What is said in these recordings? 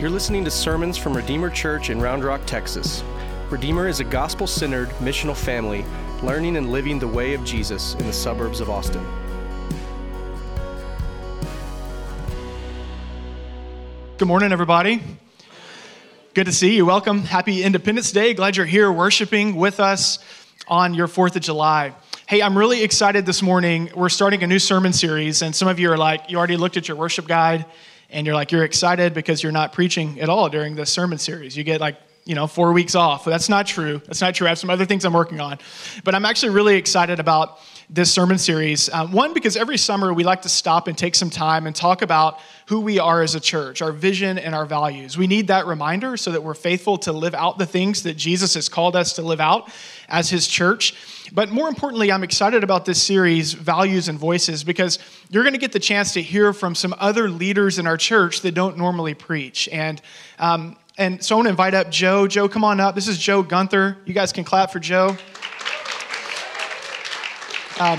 You're listening to sermons from Redeemer Church in Round Rock, Texas. Redeemer is a gospel centered, missional family learning and living the way of Jesus in the suburbs of Austin. Good morning, everybody. Good to see you. Welcome. Happy Independence Day. Glad you're here worshiping with us on your 4th of July. Hey, I'm really excited this morning. We're starting a new sermon series, and some of you are like, you already looked at your worship guide, and you're like, you're excited because you're not preaching at all during this sermon series. You get like, you know, four weeks off. That's not true. That's not true. I have some other things I'm working on. But I'm actually really excited about this sermon series. Um, one, because every summer we like to stop and take some time and talk about who we are as a church, our vision and our values. We need that reminder so that we're faithful to live out the things that Jesus has called us to live out as his church. But more importantly, I'm excited about this series, Values and Voices, because you're going to get the chance to hear from some other leaders in our church that don't normally preach. And um, and so I want to invite up Joe. Joe, come on up. This is Joe Gunther. You guys can clap for Joe. Um,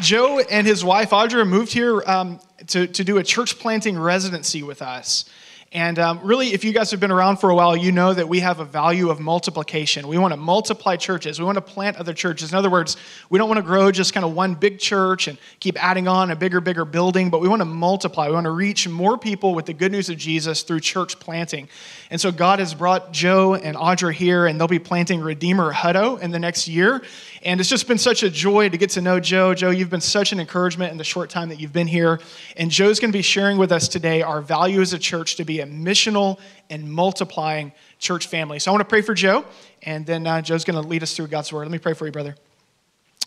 Joe and his wife Audra moved here um, to, to do a church planting residency with us. And um, really, if you guys have been around for a while, you know that we have a value of multiplication. We want to multiply churches. We want to plant other churches. In other words, we don't want to grow just kind of one big church and keep adding on a bigger, bigger building, but we want to multiply. We want to reach more people with the good news of Jesus through church planting. And so God has brought Joe and Audra here, and they'll be planting Redeemer Hutto in the next year. And it's just been such a joy to get to know Joe. Joe, you've been such an encouragement in the short time that you've been here. And Joe's going to be sharing with us today our value as a church to be a missional and multiplying church family. So I want to pray for Joe, and then uh, Joe's going to lead us through God's word. Let me pray for you, brother.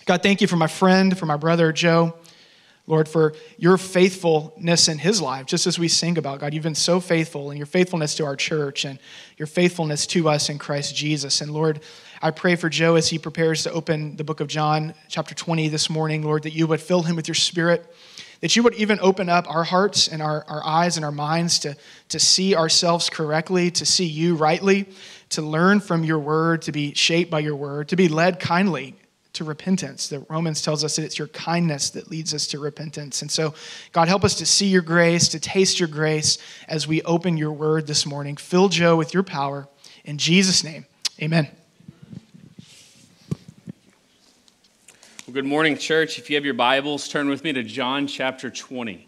God, thank you for my friend, for my brother, Joe. Lord, for your faithfulness in his life, just as we sing about, God, you've been so faithful, and your faithfulness to our church, and your faithfulness to us in Christ Jesus. And Lord, I pray for Joe as he prepares to open the book of John, chapter 20, this morning, Lord, that you would fill him with your spirit, that you would even open up our hearts and our, our eyes and our minds to, to see ourselves correctly, to see you rightly, to learn from your word, to be shaped by your word, to be led kindly to repentance. That Romans tells us that it's your kindness that leads us to repentance. And so, God, help us to see your grace, to taste your grace as we open your word this morning. Fill Joe with your power. In Jesus' name, amen. Well, good morning, church. If you have your Bibles, turn with me to John chapter 20.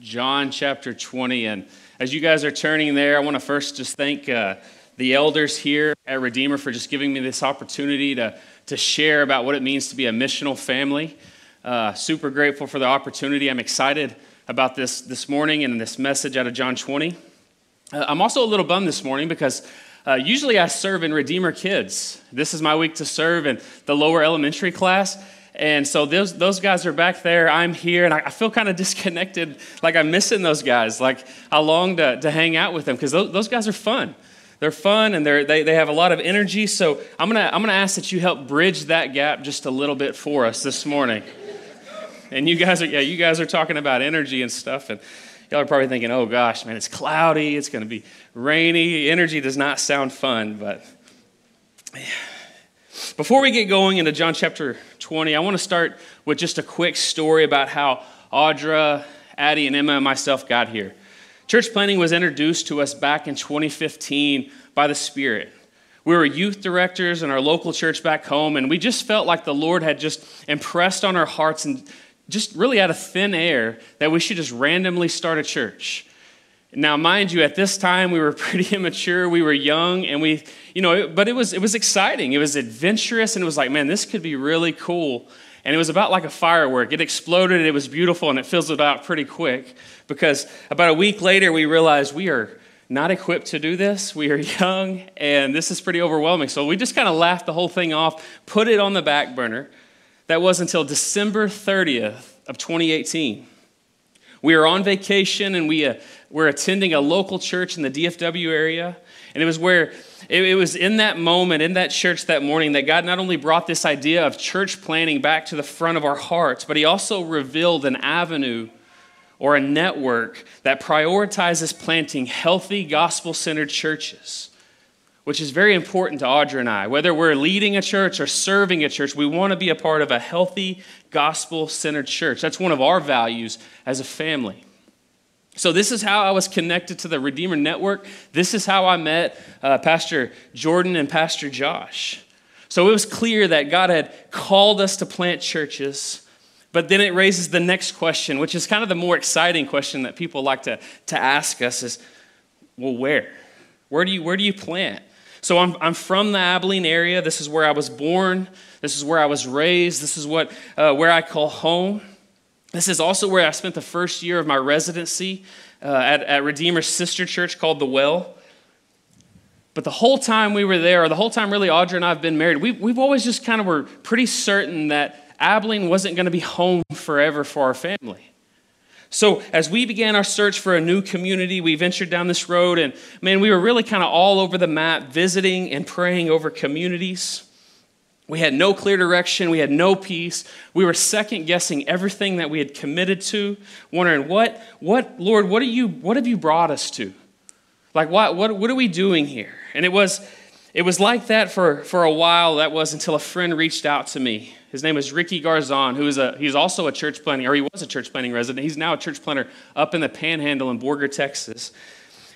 John chapter 20. And as you guys are turning there, I want to first just thank. Uh, the elders here at Redeemer for just giving me this opportunity to, to share about what it means to be a missional family. Uh, super grateful for the opportunity. I'm excited about this this morning and this message out of John 20. Uh, I'm also a little bummed this morning because uh, usually I serve in Redeemer Kids. This is my week to serve in the lower elementary class. And so those, those guys are back there. I'm here, and I, I feel kind of disconnected, like I'm missing those guys. Like I long to, to hang out with them because those, those guys are fun they're fun and they're, they, they have a lot of energy. So I'm going to I'm gonna ask that you help bridge that gap just a little bit for us this morning. And you guys are, yeah, you guys are talking about energy and stuff. And y'all are probably thinking, oh gosh, man, it's cloudy. It's going to be rainy. Energy does not sound fun. But before we get going into John chapter 20, I want to start with just a quick story about how Audra, Addie, and Emma and myself got here. Church planting was introduced to us back in 2015 by the Spirit. We were youth directors in our local church back home, and we just felt like the Lord had just impressed on our hearts and just really out of thin air that we should just randomly start a church. Now, mind you, at this time we were pretty immature, we were young, and we, you know, but it was it was exciting, it was adventurous, and it was like, man, this could be really cool. And it was about like a firework. It exploded, it was beautiful, and it fizzled out pretty quick because about a week later we realized we are not equipped to do this. We are young, and this is pretty overwhelming. So we just kind of laughed the whole thing off, put it on the back burner. That was until December 30th of 2018. We were on vacation and we uh, were attending a local church in the DFW area. And it was where, it, it was in that moment, in that church that morning, that God not only brought this idea of church planting back to the front of our hearts, but He also revealed an avenue or a network that prioritizes planting healthy, gospel centered churches, which is very important to Audra and I. Whether we're leading a church or serving a church, we want to be a part of a healthy, gospel centered church. That's one of our values as a family. So, this is how I was connected to the Redeemer Network. This is how I met uh, Pastor Jordan and Pastor Josh. So, it was clear that God had called us to plant churches. But then it raises the next question, which is kind of the more exciting question that people like to, to ask us is, well, where? Where do you, where do you plant? So I'm, I'm from the Abilene area. This is where I was born. This is where I was raised. This is what, uh, where I call home. This is also where I spent the first year of my residency uh, at, at Redeemer's sister church called The Well. But the whole time we were there, or the whole time really Audra and I have been married, we, we've always just kind of were pretty certain that Abilene wasn't going to be home forever for our family. So, as we began our search for a new community, we ventured down this road, and man, we were really kind of all over the map, visiting and praying over communities. We had no clear direction. We had no peace. We were second guessing everything that we had committed to, wondering, what, what, Lord, what, are you, what have you brought us to? Like, what, what, what are we doing here? And it was, it was like that for, for a while. That was until a friend reached out to me. His name is Ricky Garzon, who is a, he's also a church planting, or he was a church planting resident. He's now a church planter up in the panhandle in Borger, Texas.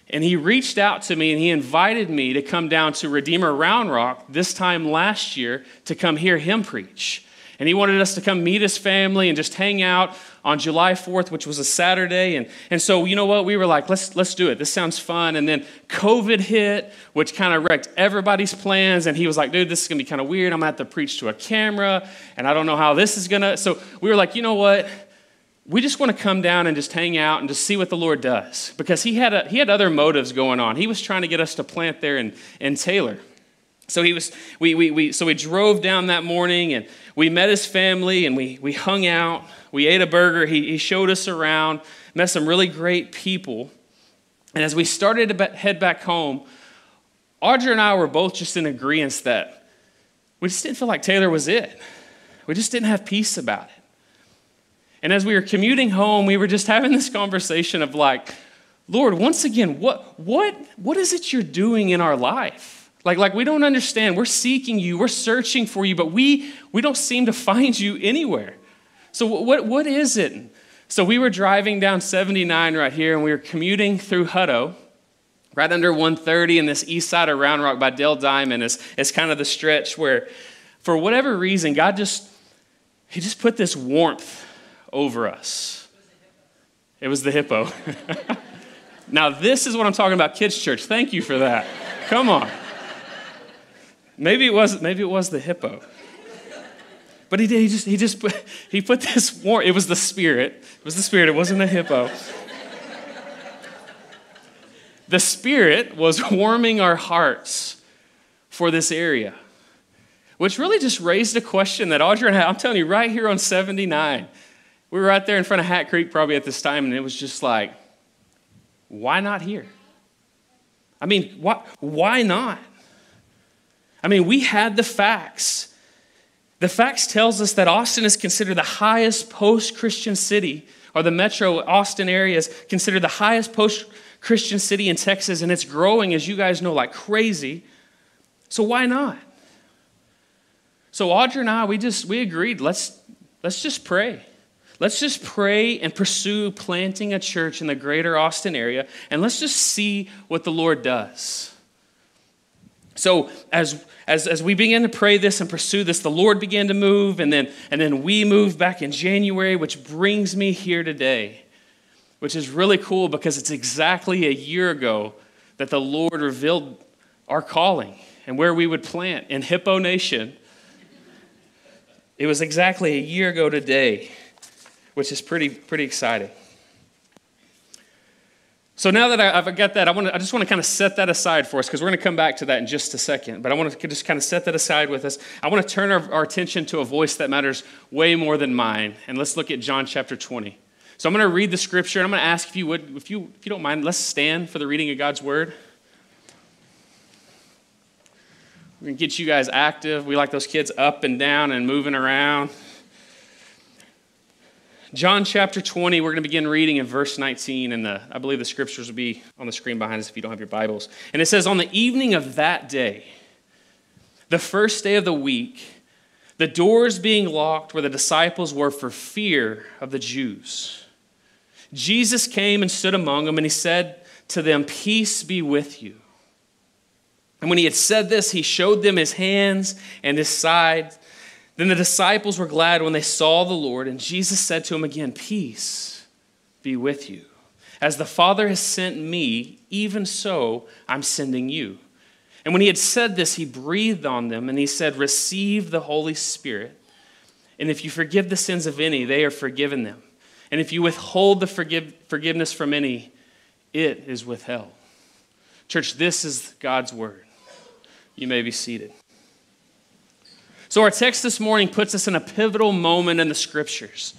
And he reached out to me and he invited me to come down to Redeemer Round Rock this time last year to come hear him preach. And he wanted us to come meet his family and just hang out on July 4th, which was a Saturday. And, and so, you know what? We were like, let's, let's do it. This sounds fun. And then COVID hit, which kind of wrecked everybody's plans. And he was like, dude, this is going to be kind of weird. I'm going to have to preach to a camera. And I don't know how this is going to. So we were like, you know what? we just want to come down and just hang out and just see what the Lord does. Because he had, a, he had other motives going on. He was trying to get us to plant there in, in Taylor. So he was, we, we, we, so we drove down that morning and we met his family and we, we hung out. We ate a burger. He, he showed us around, met some really great people. And as we started to head back home, Audra and I were both just in agreement that we just didn't feel like Taylor was it. We just didn't have peace about it. And as we were commuting home, we were just having this conversation of like, Lord, once again, what, what, what is it you're doing in our life? Like, like we don't understand. We're seeking you, we're searching for you, but we, we don't seem to find you anywhere. So, what, what is it? So, we were driving down 79 right here, and we were commuting through Hutto, right under 130, in this east side of Round Rock by Dell Diamond is, is kind of the stretch where, for whatever reason, God just, He just put this warmth over us. It was the hippo. now, this is what I'm talking about, kids' church. Thank you for that. Come on. Maybe it was, maybe it was the hippo. But he did, he just, he just put, he put this war, it was the spirit. It was the spirit, it wasn't the hippo. the spirit was warming our hearts for this area, which really just raised a question that Audra and I, I'm telling you, right here on 79, we were right there in front of Hat Creek probably at this time, and it was just like, why not here? I mean, why, why not? I mean, we had the facts. The facts tells us that Austin is considered the highest post-Christian city, or the metro Austin area is considered the highest post-Christian city in Texas, and it's growing, as you guys know, like crazy. So why not? So Audra and I, we just we agreed, let's let's just pray. Let's just pray and pursue planting a church in the greater Austin area, and let's just see what the Lord does. So, as, as, as we began to pray this and pursue this, the Lord began to move, and then, and then we moved back in January, which brings me here today, which is really cool because it's exactly a year ago that the Lord revealed our calling and where we would plant in Hippo Nation. It was exactly a year ago today which is pretty, pretty exciting. So now that I've got that, I, want to, I just want to kind of set that aside for us because we're going to come back to that in just a second. But I want to just kind of set that aside with us. I want to turn our, our attention to a voice that matters way more than mine. And let's look at John chapter 20. So I'm going to read the scripture and I'm going to ask if you would, if you, if you don't mind, let's stand for the reading of God's word. We're going to get you guys active. We like those kids up and down and moving around. John chapter 20, we're going to begin reading in verse 19, and the, I believe the scriptures will be on the screen behind us if you don't have your Bibles. And it says, On the evening of that day, the first day of the week, the doors being locked where the disciples were for fear of the Jews, Jesus came and stood among them, and he said to them, Peace be with you. And when he had said this, he showed them his hands and his side. Then the disciples were glad when they saw the Lord, and Jesus said to him again, Peace be with you. As the Father has sent me, even so I'm sending you. And when he had said this, he breathed on them and he said, Receive the Holy Spirit. And if you forgive the sins of any, they are forgiven them. And if you withhold the forgive, forgiveness from any, it is withheld. Church, this is God's word. You may be seated. So, our text this morning puts us in a pivotal moment in the scriptures.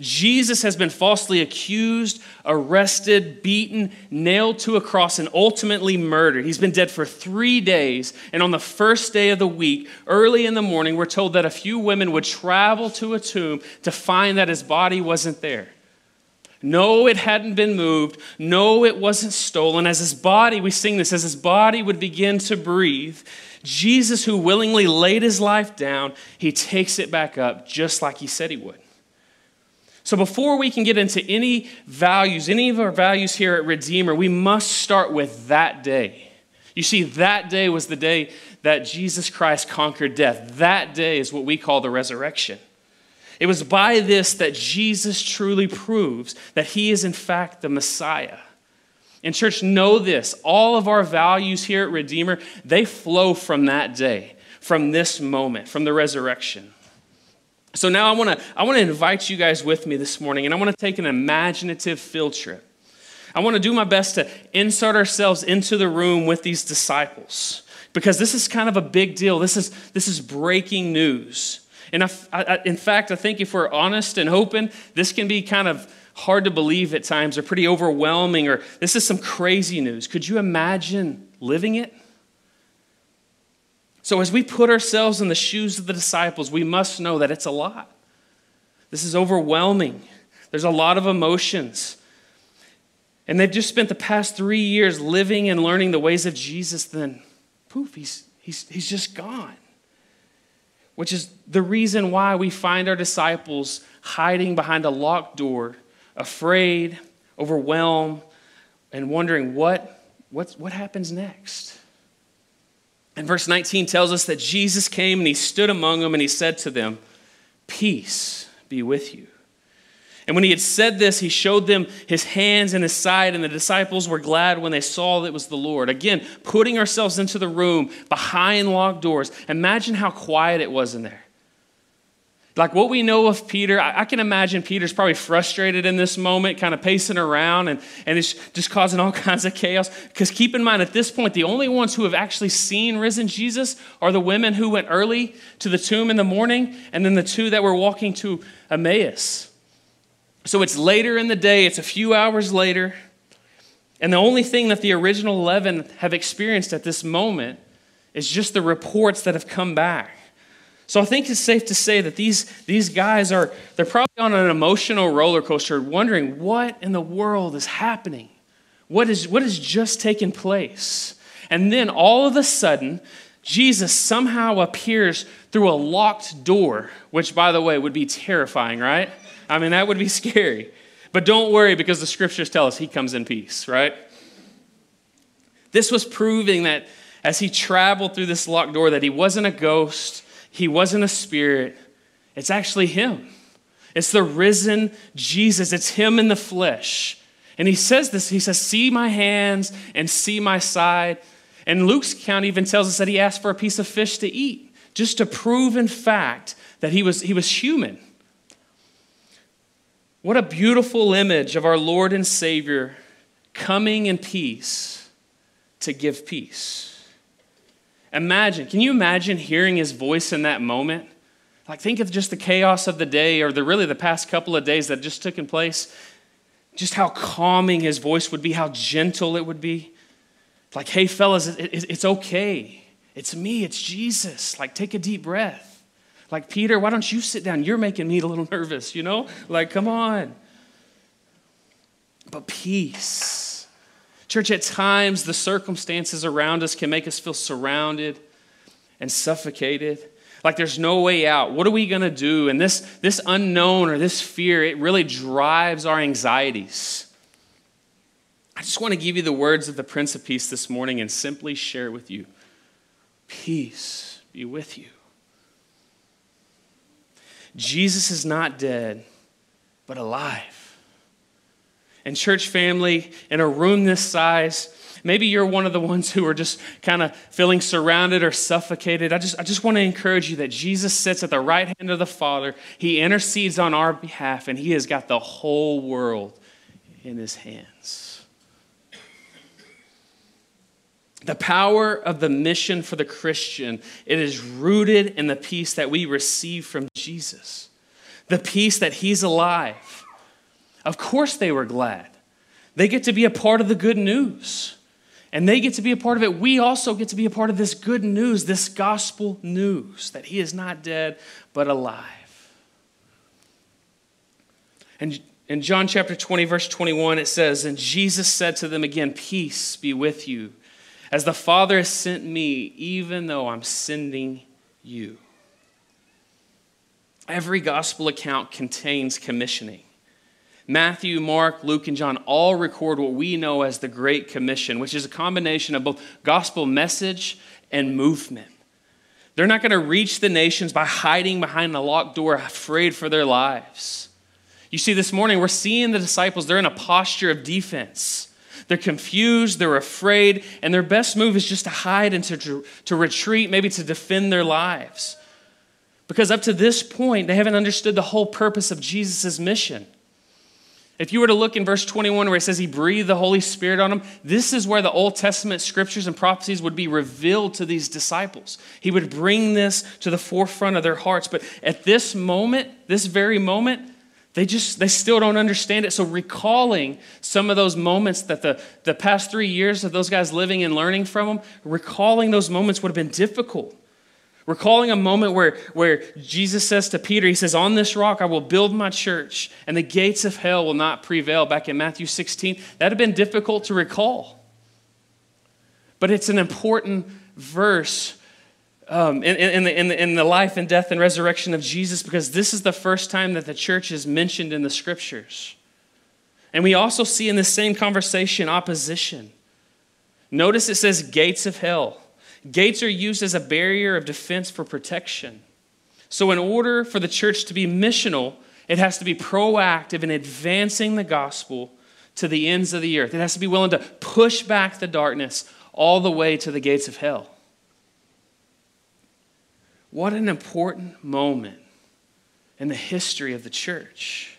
Jesus has been falsely accused, arrested, beaten, nailed to a cross, and ultimately murdered. He's been dead for three days. And on the first day of the week, early in the morning, we're told that a few women would travel to a tomb to find that his body wasn't there. No, it hadn't been moved. No, it wasn't stolen. As his body, we sing this, as his body would begin to breathe, Jesus, who willingly laid his life down, he takes it back up just like he said he would. So, before we can get into any values, any of our values here at Redeemer, we must start with that day. You see, that day was the day that Jesus Christ conquered death. That day is what we call the resurrection. It was by this that Jesus truly proves that he is, in fact, the Messiah. And, church, know this all of our values here at Redeemer, they flow from that day, from this moment, from the resurrection. So now I want to I want to invite you guys with me this morning and I want to take an imaginative field trip. I want to do my best to insert ourselves into the room with these disciples because this is kind of a big deal. This is this is breaking news. And I, I, in fact, I think if we're honest and open, this can be kind of hard to believe at times or pretty overwhelming or this is some crazy news. Could you imagine living it? So, as we put ourselves in the shoes of the disciples, we must know that it's a lot. This is overwhelming. There's a lot of emotions. And they've just spent the past three years living and learning the ways of Jesus, then poof, he's, he's, he's just gone. Which is the reason why we find our disciples hiding behind a locked door, afraid, overwhelmed, and wondering what, what, what happens next. And verse 19 tells us that Jesus came and he stood among them and he said to them, Peace be with you. And when he had said this, he showed them his hands and his side, and the disciples were glad when they saw that it was the Lord. Again, putting ourselves into the room behind locked doors. Imagine how quiet it was in there. Like what we know of Peter, I, can imagine Peter's probably frustrated in this moment, kind of pacing around and, and it's just causing all kinds of chaos. Because keep in mind, at this point, the only ones who have actually seen risen Jesus are the women who went early to the tomb in the morning and then the two that were walking to Emmaus. So it's later in the day, it's a few hours later. And the only thing that the original 11 have experienced at this moment is just the reports that have come back. So I think it's safe to say that these, these guys are, they're probably on an emotional roller coaster wondering what in the world is happening? What, is, what has just taken place? And then all of a sudden, Jesus somehow appears through a locked door, which, by the way, would be terrifying, right? I mean, that would be scary. But don't worry because the scriptures tell us he comes in peace, right? This was proving that as he traveled through this locked door that he wasn't a ghost, he wasn't a spirit, it's actually Him. It's the risen Jesus, it's Him in the flesh. And He says this He says, See my hands and see my side. And Luke's account even tells us that He asked for a piece of fish to eat, just to prove in fact that He was, he was human. What a beautiful image of our Lord and Savior coming in peace to give peace. Imagine, can you imagine hearing his voice in that moment? Like, think of just the chaos of the day or the really the past couple of days that just took in place. Just how calming his voice would be, how gentle it would be. Like, hey, fellas, it's okay. It's me, it's Jesus. Like, take a deep breath. Like, Peter, why don't you sit down? You're making me a little nervous, you know? Like, come on. But peace Church, at times the circumstances around us can make us feel surrounded and suffocated. like there's no way out. What are we going to do? And this, this unknown or this fear, it really drives our anxieties. I just want to give you the words of the Prince of Peace this morning and simply share with you peace be with you. Jesus is not dead, but alive. And, church family, in a room this size, maybe you're one of the ones who are just kind of feeling surrounded or suffocated. I just, I just want to encourage you that Jesus sits at the right hand of the Father. He intercedes on our behalf, and He has got the whole world in His hands. The power of the mission for the Christian, it is rooted in the peace that we receive from Jesus. The peace that he's alive. Of course they were glad. They get to be a part of the good news. And they get to be a part of it. We also get to be a part of this good news, this gospel news that he is not dead but alive. And in John chapter 20, verse 21, it says, And Jesus said to them again, Peace be with you. As the Father has sent me, even though I'm sending you. Every gospel account contains commissioning. Matthew, Mark, Luke, and John all record what we know as the Great Commission, which is a combination of both gospel message and movement. They're not going to reach the nations by hiding behind a locked door, afraid for their lives. You see, this morning we're seeing the disciples, they're in a posture of defense. They're confused, they're afraid, and their best move is just to hide and to, to retreat, maybe to defend their lives. Because up to this point, they haven't understood the whole purpose of Jesus' mission. If you were to look in verse 21 where it says he breathed the Holy Spirit on them, this is where the Old Testament scriptures and prophecies would be revealed to these disciples. He would bring this to the forefront of their hearts. But at this moment, this very moment, they just, they still don't understand it. So, recalling some of those moments that the, the past three years of those guys living and learning from them, recalling those moments would have been difficult. Recalling a moment where, where Jesus says to Peter, He says, On this rock I will build my church, and the gates of hell will not prevail, back in Matthew 16, that had been difficult to recall. But it's an important verse um, in, in, the, in, the, in the life and death and resurrection of Jesus because this is the first time that the church is mentioned in the scriptures. And we also see in this same conversation opposition. Notice it says gates of hell. Gates are used as a barrier of defense for protection. So, in order for the church to be missional, it has to be proactive in advancing the gospel to the ends of the earth. It has to be willing to push back the darkness all the way to the gates of hell. What an important moment in the history of the church.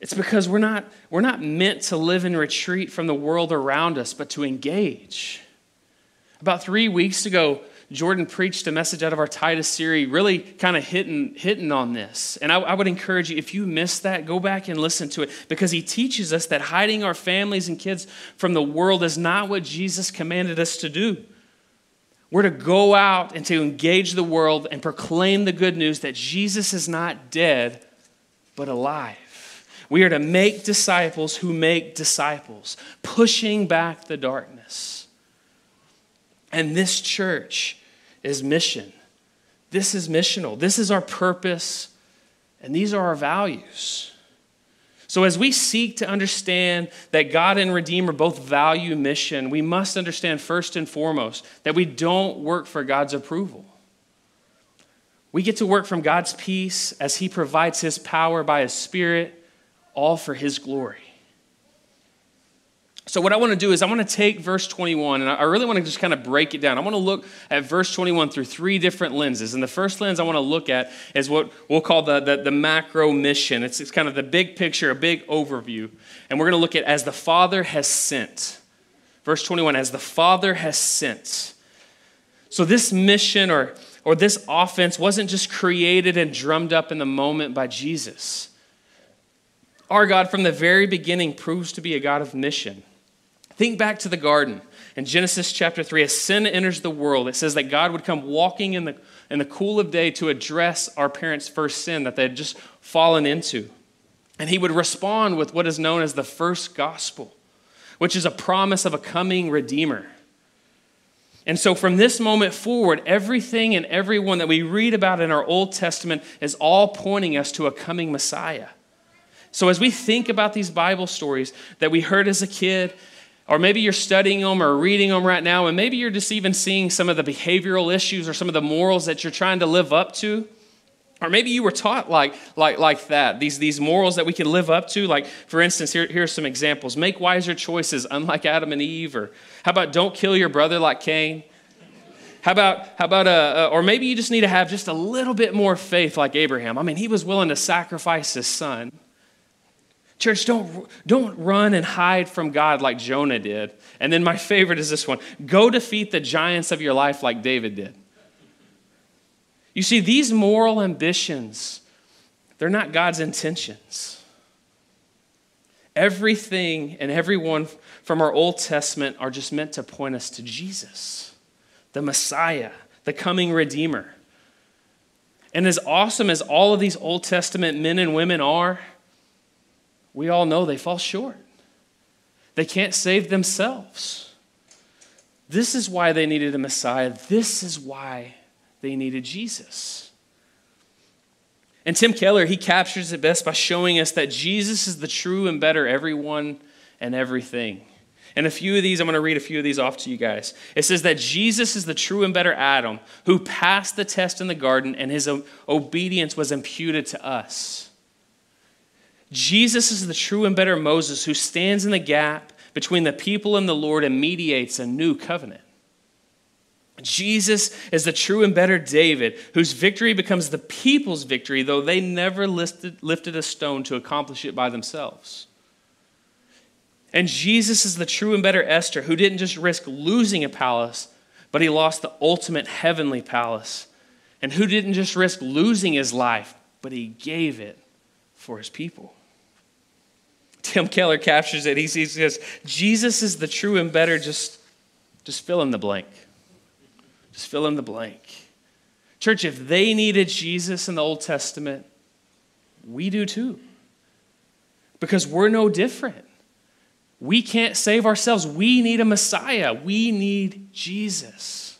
It's because we're not, we're not meant to live in retreat from the world around us, but to engage. About three weeks ago, Jordan preached a message out of our Titus series, really kind of hitting, hitting on this. And I, I, would encourage you, if you missed that, go back and listen to it because he teaches us that hiding our families and kids from the world is not what Jesus commanded us to do. We're to go out and to engage the world and proclaim the good news that Jesus is not dead, but alive. We are to make disciples who make disciples, pushing back the darkness. And this church is mission. This is missional. This is our purpose, and these are our values. So, as we seek to understand that God and Redeemer both value mission, we must understand first and foremost that we don't work for God's approval. We get to work from God's peace as He provides His power by His Spirit, all for His glory. So, what I want to do is, I want to take verse 21 and I really want to just kind of break it down. I want to look at verse 21 through three different lenses. And the first lens I want to look at is what we'll call the, the, the macro mission. It's, it's kind of the big picture, a big overview. And we're going to look at as the Father has sent. Verse 21 as the Father has sent. So, this mission or, or this offense wasn't just created and drummed up in the moment by Jesus. Our God, from the very beginning, proves to be a God of mission. Think back to the garden. In Genesis chapter 3, as sin enters the world, it says that God would come walking in the, in the cool of day to address our parents' first sin that they had just fallen into. And he would respond with what is known as the first gospel, which is a promise of a coming Redeemer. And so, from this moment forward, everything and everyone that we read about in our Old Testament is all pointing us to a coming Messiah. So, as we think about these Bible stories that we heard as a kid, or maybe you're studying them or reading them right now, and maybe you're just even seeing some of the behavioral issues or some of the morals that you're trying to live up to, or maybe you were taught like, like, like that, these, these morals that we can live up to. Like, for instance, here, here are some examples make wiser choices, unlike Adam and Eve. Or how about don't kill your brother like Cain? How about, how about, uh, uh, or maybe you just need to have just a little bit more faith like Abraham. I mean, he was willing to sacrifice his son. Church, don't, don't run and hide from God like Jonah did. And then my favorite is this one go defeat the giants of your life like David did. You see, these moral ambitions, they're not God's intentions. Everything and everyone from our Old Testament are just meant to point us to Jesus, the Messiah, the coming Redeemer. And as awesome as all of these Old Testament men and women are, we all know they fall short. They can't save themselves. This is why they needed a Messiah. This is why they needed Jesus. And Tim Keller, he captures it best by showing us that Jesus is the true and better everyone and everything. And a few of these, I'm going to read a few of these off to you guys. It says that Jesus is the true and better Adam who passed the test in the garden and his obedience was imputed to us. Jesus is the true and better Moses who stands in the gap between the people and the Lord and mediates a new covenant. Jesus is the true and better David, whose victory becomes the people's victory, though they never lifted, lifted a stone to accomplish it by themselves. And Jesus is the true and better Esther, who didn't just risk losing a palace, but he lost the ultimate heavenly palace. And who didn't just risk losing his life, but he gave it for his people. Tim Keller captures it. He says, Jesus is the true and better, just, just fill in the blank. Just fill in the blank. Church, if they needed Jesus in the Old Testament, we do too. Because we're no different. We can't save ourselves. We need a Messiah. We need Jesus.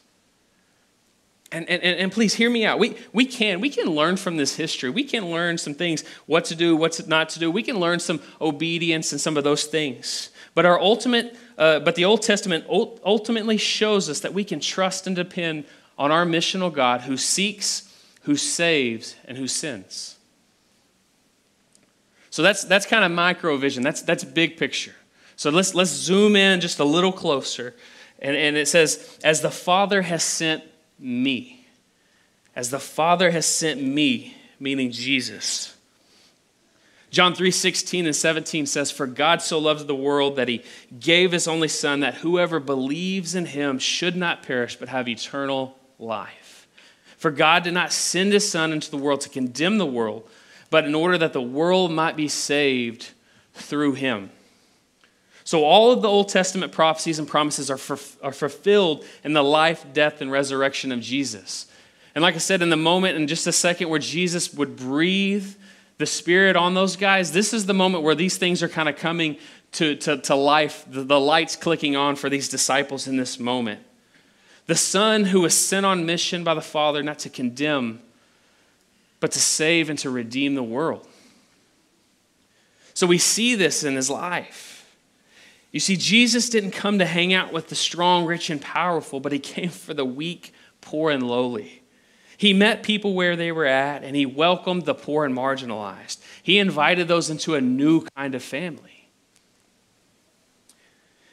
And, and, and please hear me out. We, we can. We can learn from this history. We can learn some things, what to do, what not to do. We can learn some obedience and some of those things. But our ultimate, uh, but the Old Testament ultimately shows us that we can trust and depend on our missional God who seeks, who saves, and who sends. So that's, that's kind of micro vision. That's, that's big picture. So let's, let's zoom in just a little closer. And, and it says, As the Father has sent me, as the Father has sent me, meaning Jesus. John 3 16 and 17 says, For God so loved the world that he gave his only Son, that whoever believes in him should not perish, but have eternal life. For God did not send his Son into the world to condemn the world, but in order that the world might be saved through him. So, all of the Old Testament prophecies and promises are, for, are fulfilled in the life, death, and resurrection of Jesus. And like I said, in the moment, in just a second, where Jesus would breathe the Spirit on those guys, this is the moment where these things are kind of coming to, to, to life, the, the lights clicking on for these disciples in this moment. The Son who was sent on mission by the Father not to condemn, but to save and to redeem the world. So we see this in his life. You see, Jesus didn't come to hang out with the strong, rich, and powerful, but he came for the weak, poor, and lowly. He met people where they were at and he welcomed the poor and marginalized. He invited those into a new kind of family.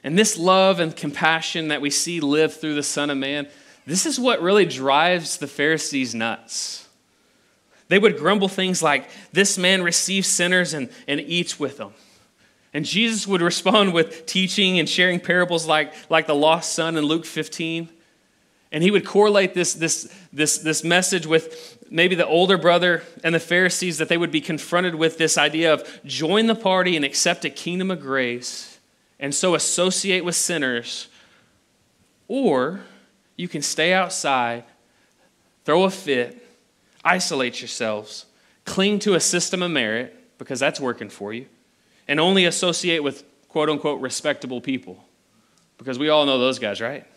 And this love and compassion that we see live through the Son of Man, this is what really drives the Pharisees nuts. They would grumble things like, This man receives sinners and, and eats with them. And Jesus would respond with teaching and sharing parables like, like the lost son in Luke 15. And he would correlate this, this, this, this message with maybe the older brother and the Pharisees that they would be confronted with this idea of join the party and accept a kingdom of grace and so associate with sinners, or you can stay outside, throw a fit, isolate yourselves, cling to a system of merit because that's working for you, and only associate with quote unquote respectable people because we all know those guys, right?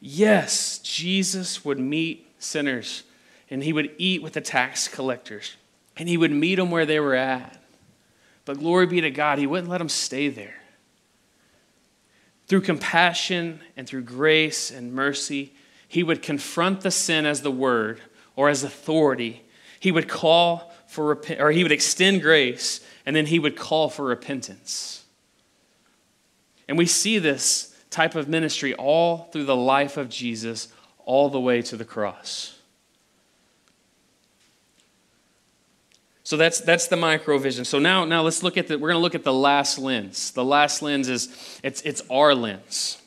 Yes, Jesus would meet sinners and he would eat with the tax collectors and he would meet them where they were at. But glory be to God, he wouldn't let them stay there. Through compassion and through grace and mercy, he would confront the sin as the word or as authority. He would call for repent, or he would extend grace and then he would call for repentance. And we see this type of ministry all through the life of Jesus all the way to the cross. So that's that's the micro vision. So now now let's look at the we're going to look at the last lens. The last lens is it's it's our lens.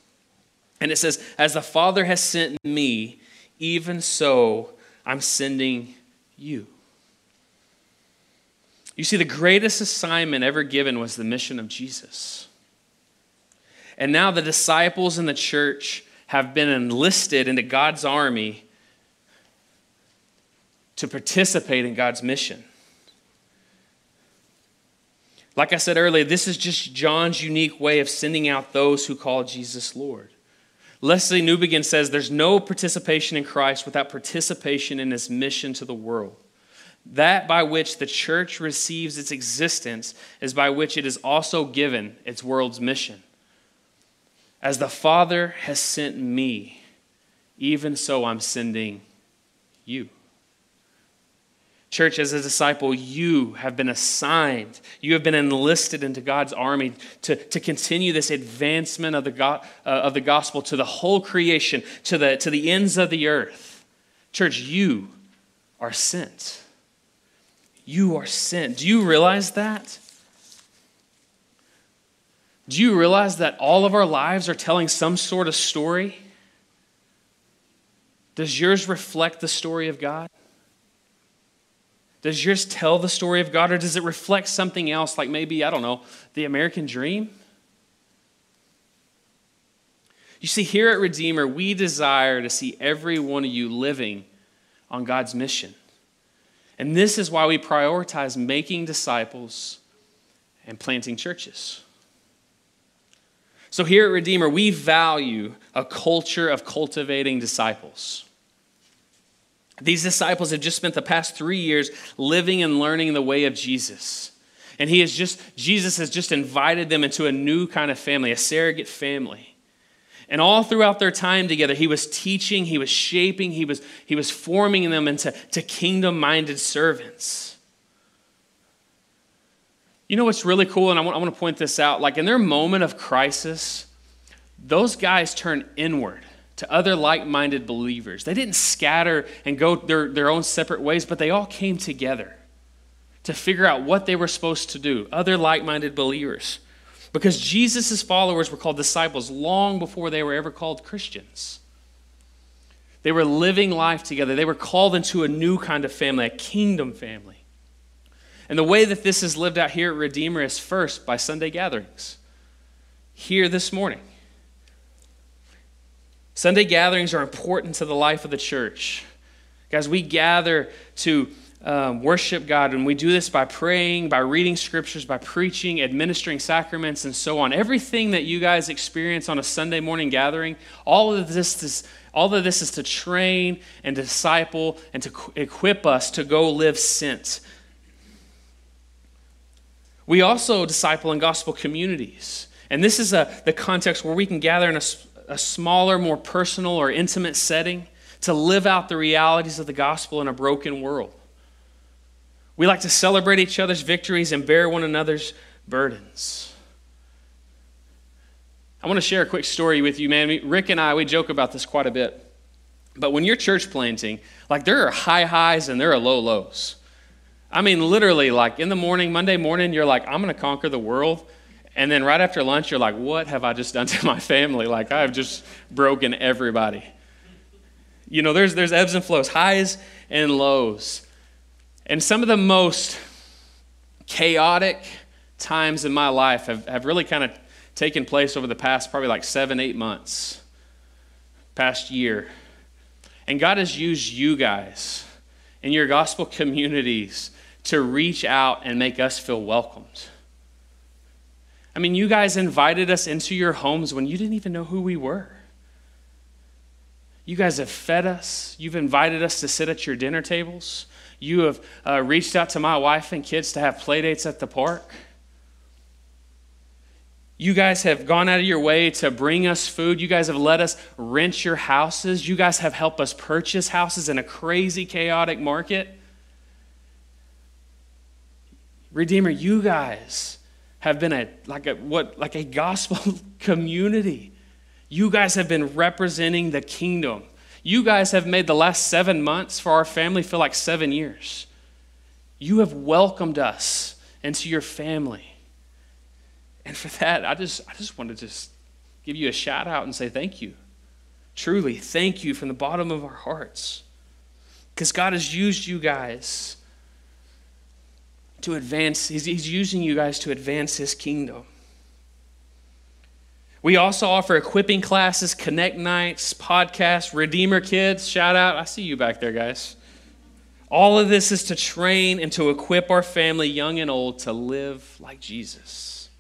And it says as the Father has sent me, even so I'm sending you. You see the greatest assignment ever given was the mission of Jesus. And now the disciples in the church have been enlisted into God's army to participate in God's mission. Like I said earlier, this is just John's unique way of sending out those who call Jesus Lord. Lesslie Newbigin says there's no participation in Christ without participation in his mission to the world. That by which the church receives its existence is by which it is also given its world's mission. As the Father has sent me, even so I'm sending you. Church, as a disciple, you have been assigned, you have been enlisted into God's army to, to continue this advancement of the, go, uh, of the gospel to the whole creation, to the, to the ends of the earth. Church, you are sent. You are sent. Do you realize that? Do you realize that all of our lives are telling some sort of story? Does yours reflect the story of God? Does yours tell the story of God, or does it reflect something else, like maybe, I don't know, the American dream? You see, here at Redeemer, we desire to see every one of you living on God's mission. And this is why we prioritize making disciples and planting churches. So, here at Redeemer, we value a culture of cultivating disciples. These disciples have just spent the past three years living and learning the way of Jesus. And he has just, Jesus has just invited them into a new kind of family, a surrogate family. And all throughout their time together, he was teaching, he was shaping, he was, he was forming them into to kingdom minded servants. You know what's really cool? And I want, I want to point this out. Like in their moment of crisis, those guys turned inward to other like minded believers. They didn't scatter and go their, their own separate ways, but they all came together to figure out what they were supposed to do, other like minded believers. Because Jesus' followers were called disciples long before they were ever called Christians. They were living life together. They were called into a new kind of family, a kingdom family. And the way that this is lived out here at Redeemer is first by Sunday gatherings. Here this morning. Sunday gatherings are important to the life of the church. Guys, we gather to um, worship God, and we do this by praying, by reading scriptures, by preaching, administering sacraments, and so on. Everything that you guys experience on a Sunday morning gathering, all of this is, all of this is to train and disciple and to equip us to go live sent. We also disciple in gospel communities. And this is a, the context where we can gather in a a smaller, more personal or intimate setting to live out the realities of the gospel in a broken world. We like to celebrate each other's victories and bear one another's burdens. I want to share a quick story with you, man. Rick and I, we joke about this quite a bit. But when you're church planting, like there are high highs and there are low lows. I mean, literally, like in the morning, Monday morning, you're like, I'm going to conquer the world. And then right after lunch, you're like, what have I just done to my family? Like, I've just broken everybody. You know, there's, there's ebbs and flows, highs and lows. And some of the most chaotic times in my life have, have really kind of taken place over the past probably like seven, eight months, past year. And God has used you guys in your gospel communities to reach out and make us feel welcomed. I mean, you guys invited us into your homes when you didn't even know who we were. You guys have fed us. You've invited us to sit at your dinner tables. You have uh, reached out to my wife and kids to have play dates at the park. You guys have gone out of your way to bring us food. You guys have let us rent your houses. You guys have helped us purchase houses in a crazy, chaotic market. Redeemer, you guys have been a like a what like a gospel community. You guys have been representing the kingdom. You guys have made the last seven months for our family feel like seven years. You have welcomed us into your family. And for that, I just I just want to just give you a shout out and say thank you. Truly, thank you from the bottom of our hearts. Because God has used you guys to advance, he's, he's using you guys to advance his kingdom. We also offer equipping classes, connect nights, podcasts, Redeemer Kids. Shout out. I see you back there, guys. All of this is to train and to equip our family, young and old, to live like Jesus.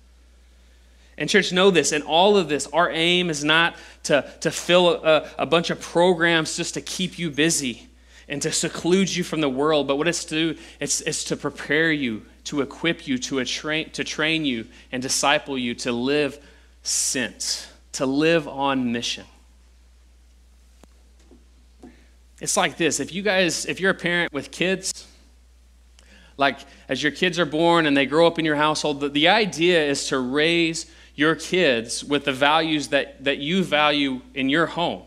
And, church, know this. In all of this, our aim is not to, to fill a, a bunch of programs just to keep you busy and to seclude you from the world, but what it's to do, it's, it's to prepare you, to equip you, to, train, to train you, and disciple you to live sent, to live on mission. It's like this if you guys, if you're a parent with kids, like as your kids are born and they grow up in your household, the, the idea is to raise your kids with the values that, that you value in your home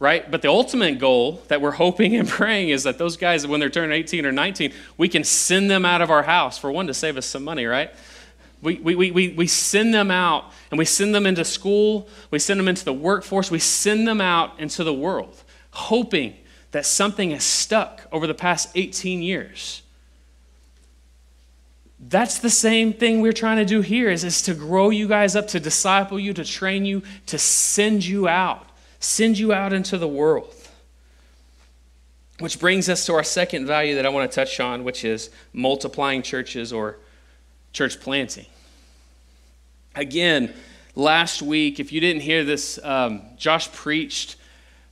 right? But the ultimate goal that we're hoping and praying is that those guys, when they're turning 18 or 19, we can send them out of our house, for one, to save us some money, right? We, we, we, we send them out and we send them into school, we send them into the workforce, we send them out into the world, hoping that something has stuck over the past 18 years. That's the same thing we're trying to do here is, is to grow you guys up, to disciple you, to train you, to send you out send you out into the world. Which brings us to our second value that I want to touch on, which is multiplying churches or church planting. Again, last week, if you didn't hear this, um, Josh preached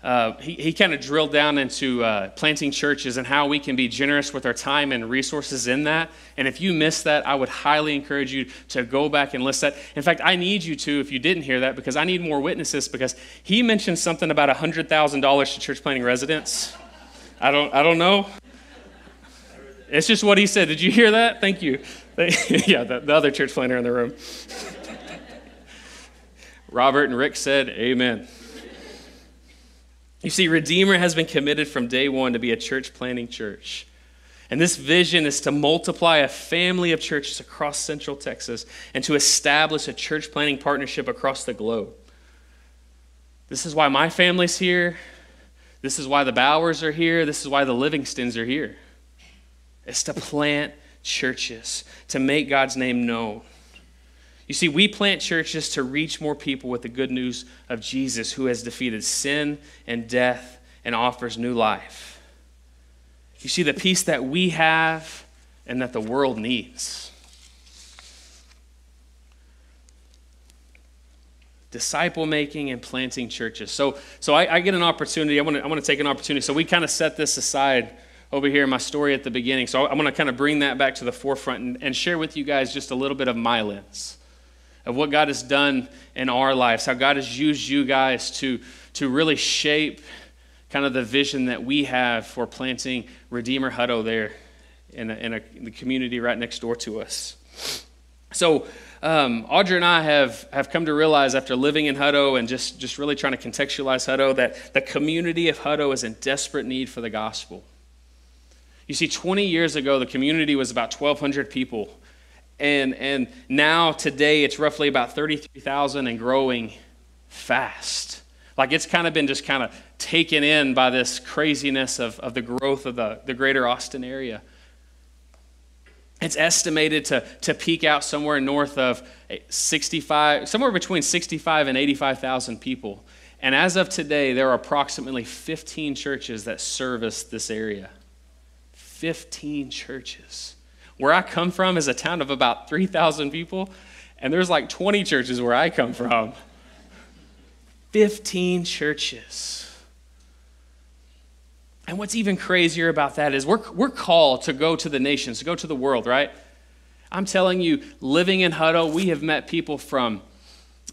uh, he, he kind of drilled down into uh, planting churches and how we can be generous with our time and resources in that. And if you missed that, I would highly encourage you to go back and list that. In fact, I need you to, if you didn't hear that, because I need more witnesses, because he mentioned something about $100,000 to church planting residents. I don't, I don't know. It's just what he said. Did you hear that? Thank you. yeah, the, the other church planter in the room. Robert and Rick said, Amen. You see, Redeemer has been committed from day one to be a church planting church. And this vision is to multiply a family of churches across Central Texas and to establish a church planting partnership across the globe. This is why my family's here. This is why the Bowers are here. This is why the Livingstons are here. It's to plant churches, to make God's name known. You see, we plant churches to reach more people with the good news of Jesus who has defeated sin and death and offers new life. You see, the peace that we have and that the world needs. disciple making and planting churches. So, so I, I get an opportunity. I want to I want to take an opportunity. So we kind of set this aside over here in my story at the beginning. So I want to kind of bring that back to the forefront and, and share with you guys just a little bit of my lens of what God has done in our lives, how God has used you guys to, to really shape kind of the vision that we have for planting Redeemer Hutto there in, a, in, a, in the community right next door to us. So, um, Audra and I have, have come to realize after living in Hutto and just, just really trying to contextualize Hutto that the community of Hutto is in desperate need for the gospel. You see, 20 years ago, the community was about 1,200 people and, and now today it's roughly about 33,000 and growing fast. Like it's kind of been just kind of taken in by this craziness of, of the growth of the, the greater Austin area. It's estimated to, to peak out somewhere north of eh, 65, somewhere between 65 and 85,000 people. And as of today, there are approximately 15 churches that service this area. 15 churches. Where I come from is a town of about 3,000 people, and there's like 20 churches where I come from. 15 churches. And what's even crazier about that is we're, we're called to go to the nations, to go to the world, right? I'm telling you, living in Hutto, we have met people from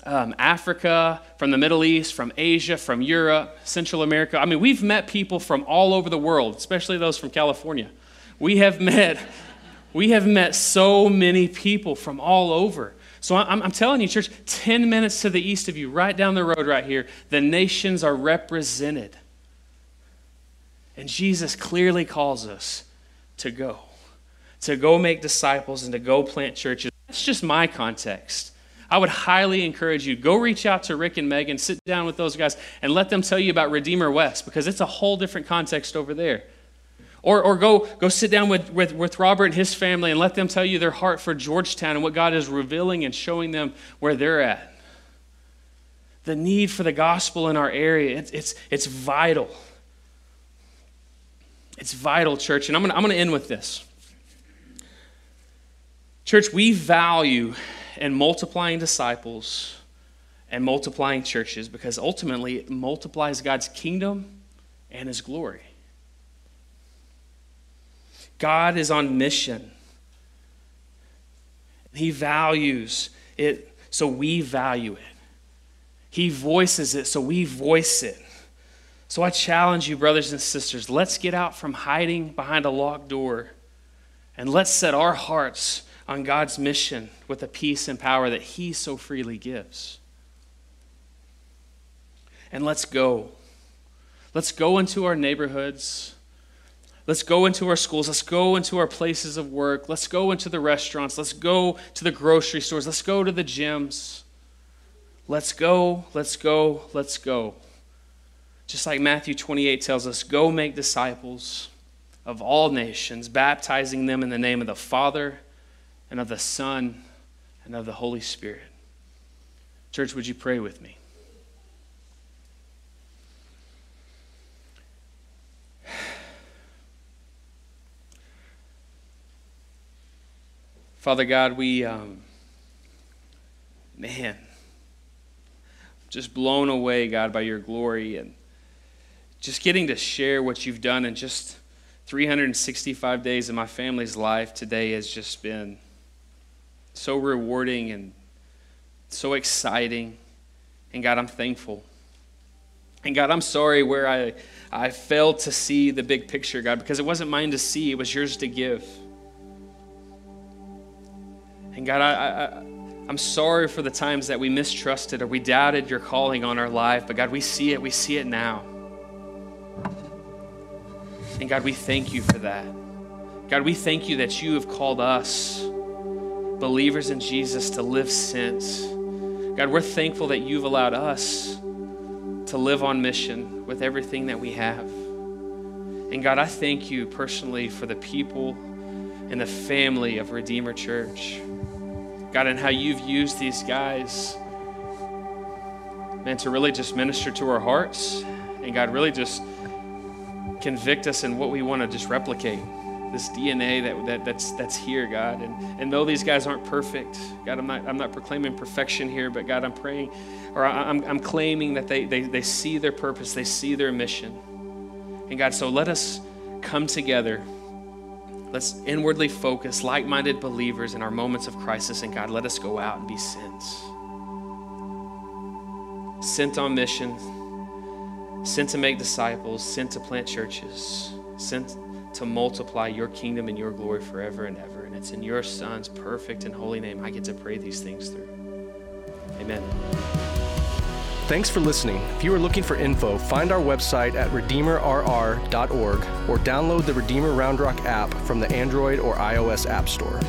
um, Africa, from the Middle East, from Asia, from Europe, Central America. I mean, we've met people from all over the world, especially those from California. We have met, we have met so many people from all over. So I'm, I'm, telling you, church, 10 minutes to the east of you, right down the road, right here, the nations are represented. And Jesus clearly calls us to go, to go make disciples and to go plant churches. That's just my context. I would highly encourage you go reach out to Rick and Megan, sit down with those guys, and let them tell you about Redeemer West because it's a whole different context over there. Or, or go, go sit down with, with, with Robert and his family and let them tell you their heart for Georgetown and what God is revealing and showing them where they're at. The need for the gospel in our area, it's, it's, it's vital. It's vital, church. And I'm going to I'm going to end with this. Church, we value and multiplying disciples and multiplying churches because ultimately it multiplies God's kingdom and his glory. God is on mission. He values it, so we value it. He voices it, so we voice it. So I challenge you, brothers and sisters, let's get out from hiding behind a locked door and let's set our hearts on God's mission with the peace and power that He so freely gives. And let's go. Let's go into our neighborhoods. Let's go into our schools. Let's go into our places of work. Let's go into the restaurants. Let's go to the grocery stores. Let's go to the gyms. Let's go, let's go, let's go. Just like Matthew 28 tells us go make disciples of all nations, baptizing them in the name of the Father and of the Son and of the Holy Spirit. Church, would you pray with me? Father God, we, um, man, just blown away, God, by your glory and just getting to share what you've done in just 365 days of my family's life today has just been so rewarding and so exciting. And God, I'm thankful. And God, I'm sorry where I, I failed to see the big picture, God, because it wasn't mine to see, it was yours to give. And God, I, I, I'm sorry for the times that we mistrusted or we doubted your calling on our life, but God, we see it, we see it now. And God, we thank you for that. God, we thank you that you have called us believers in Jesus to live since. God, we're thankful that you've allowed us to live on mission with everything that we have. And God, I thank you personally for the people and the family of Redeemer Church. God, and how you've used these guys, man, to really just minister to our hearts. And God, really just convict us in what we want to just replicate this DNA that, that, that's, that's here, God. And, and though these guys aren't perfect, God, I'm not, I'm not proclaiming perfection here, but God, I'm praying, or I'm, I'm claiming that they, they, they see their purpose, they see their mission. And God, so let us come together. Let's inwardly focus, like minded believers in our moments of crisis. And God, let us go out and be sent. Sent on mission, sent to make disciples, sent to plant churches, sent to multiply your kingdom and your glory forever and ever. And it's in your Son's perfect and holy name I get to pray these things through. Amen. Thanks for listening. If you are looking for info, find our website at redeemerrr.org or download the Redeemer Round Rock app from the Android or iOS App Store.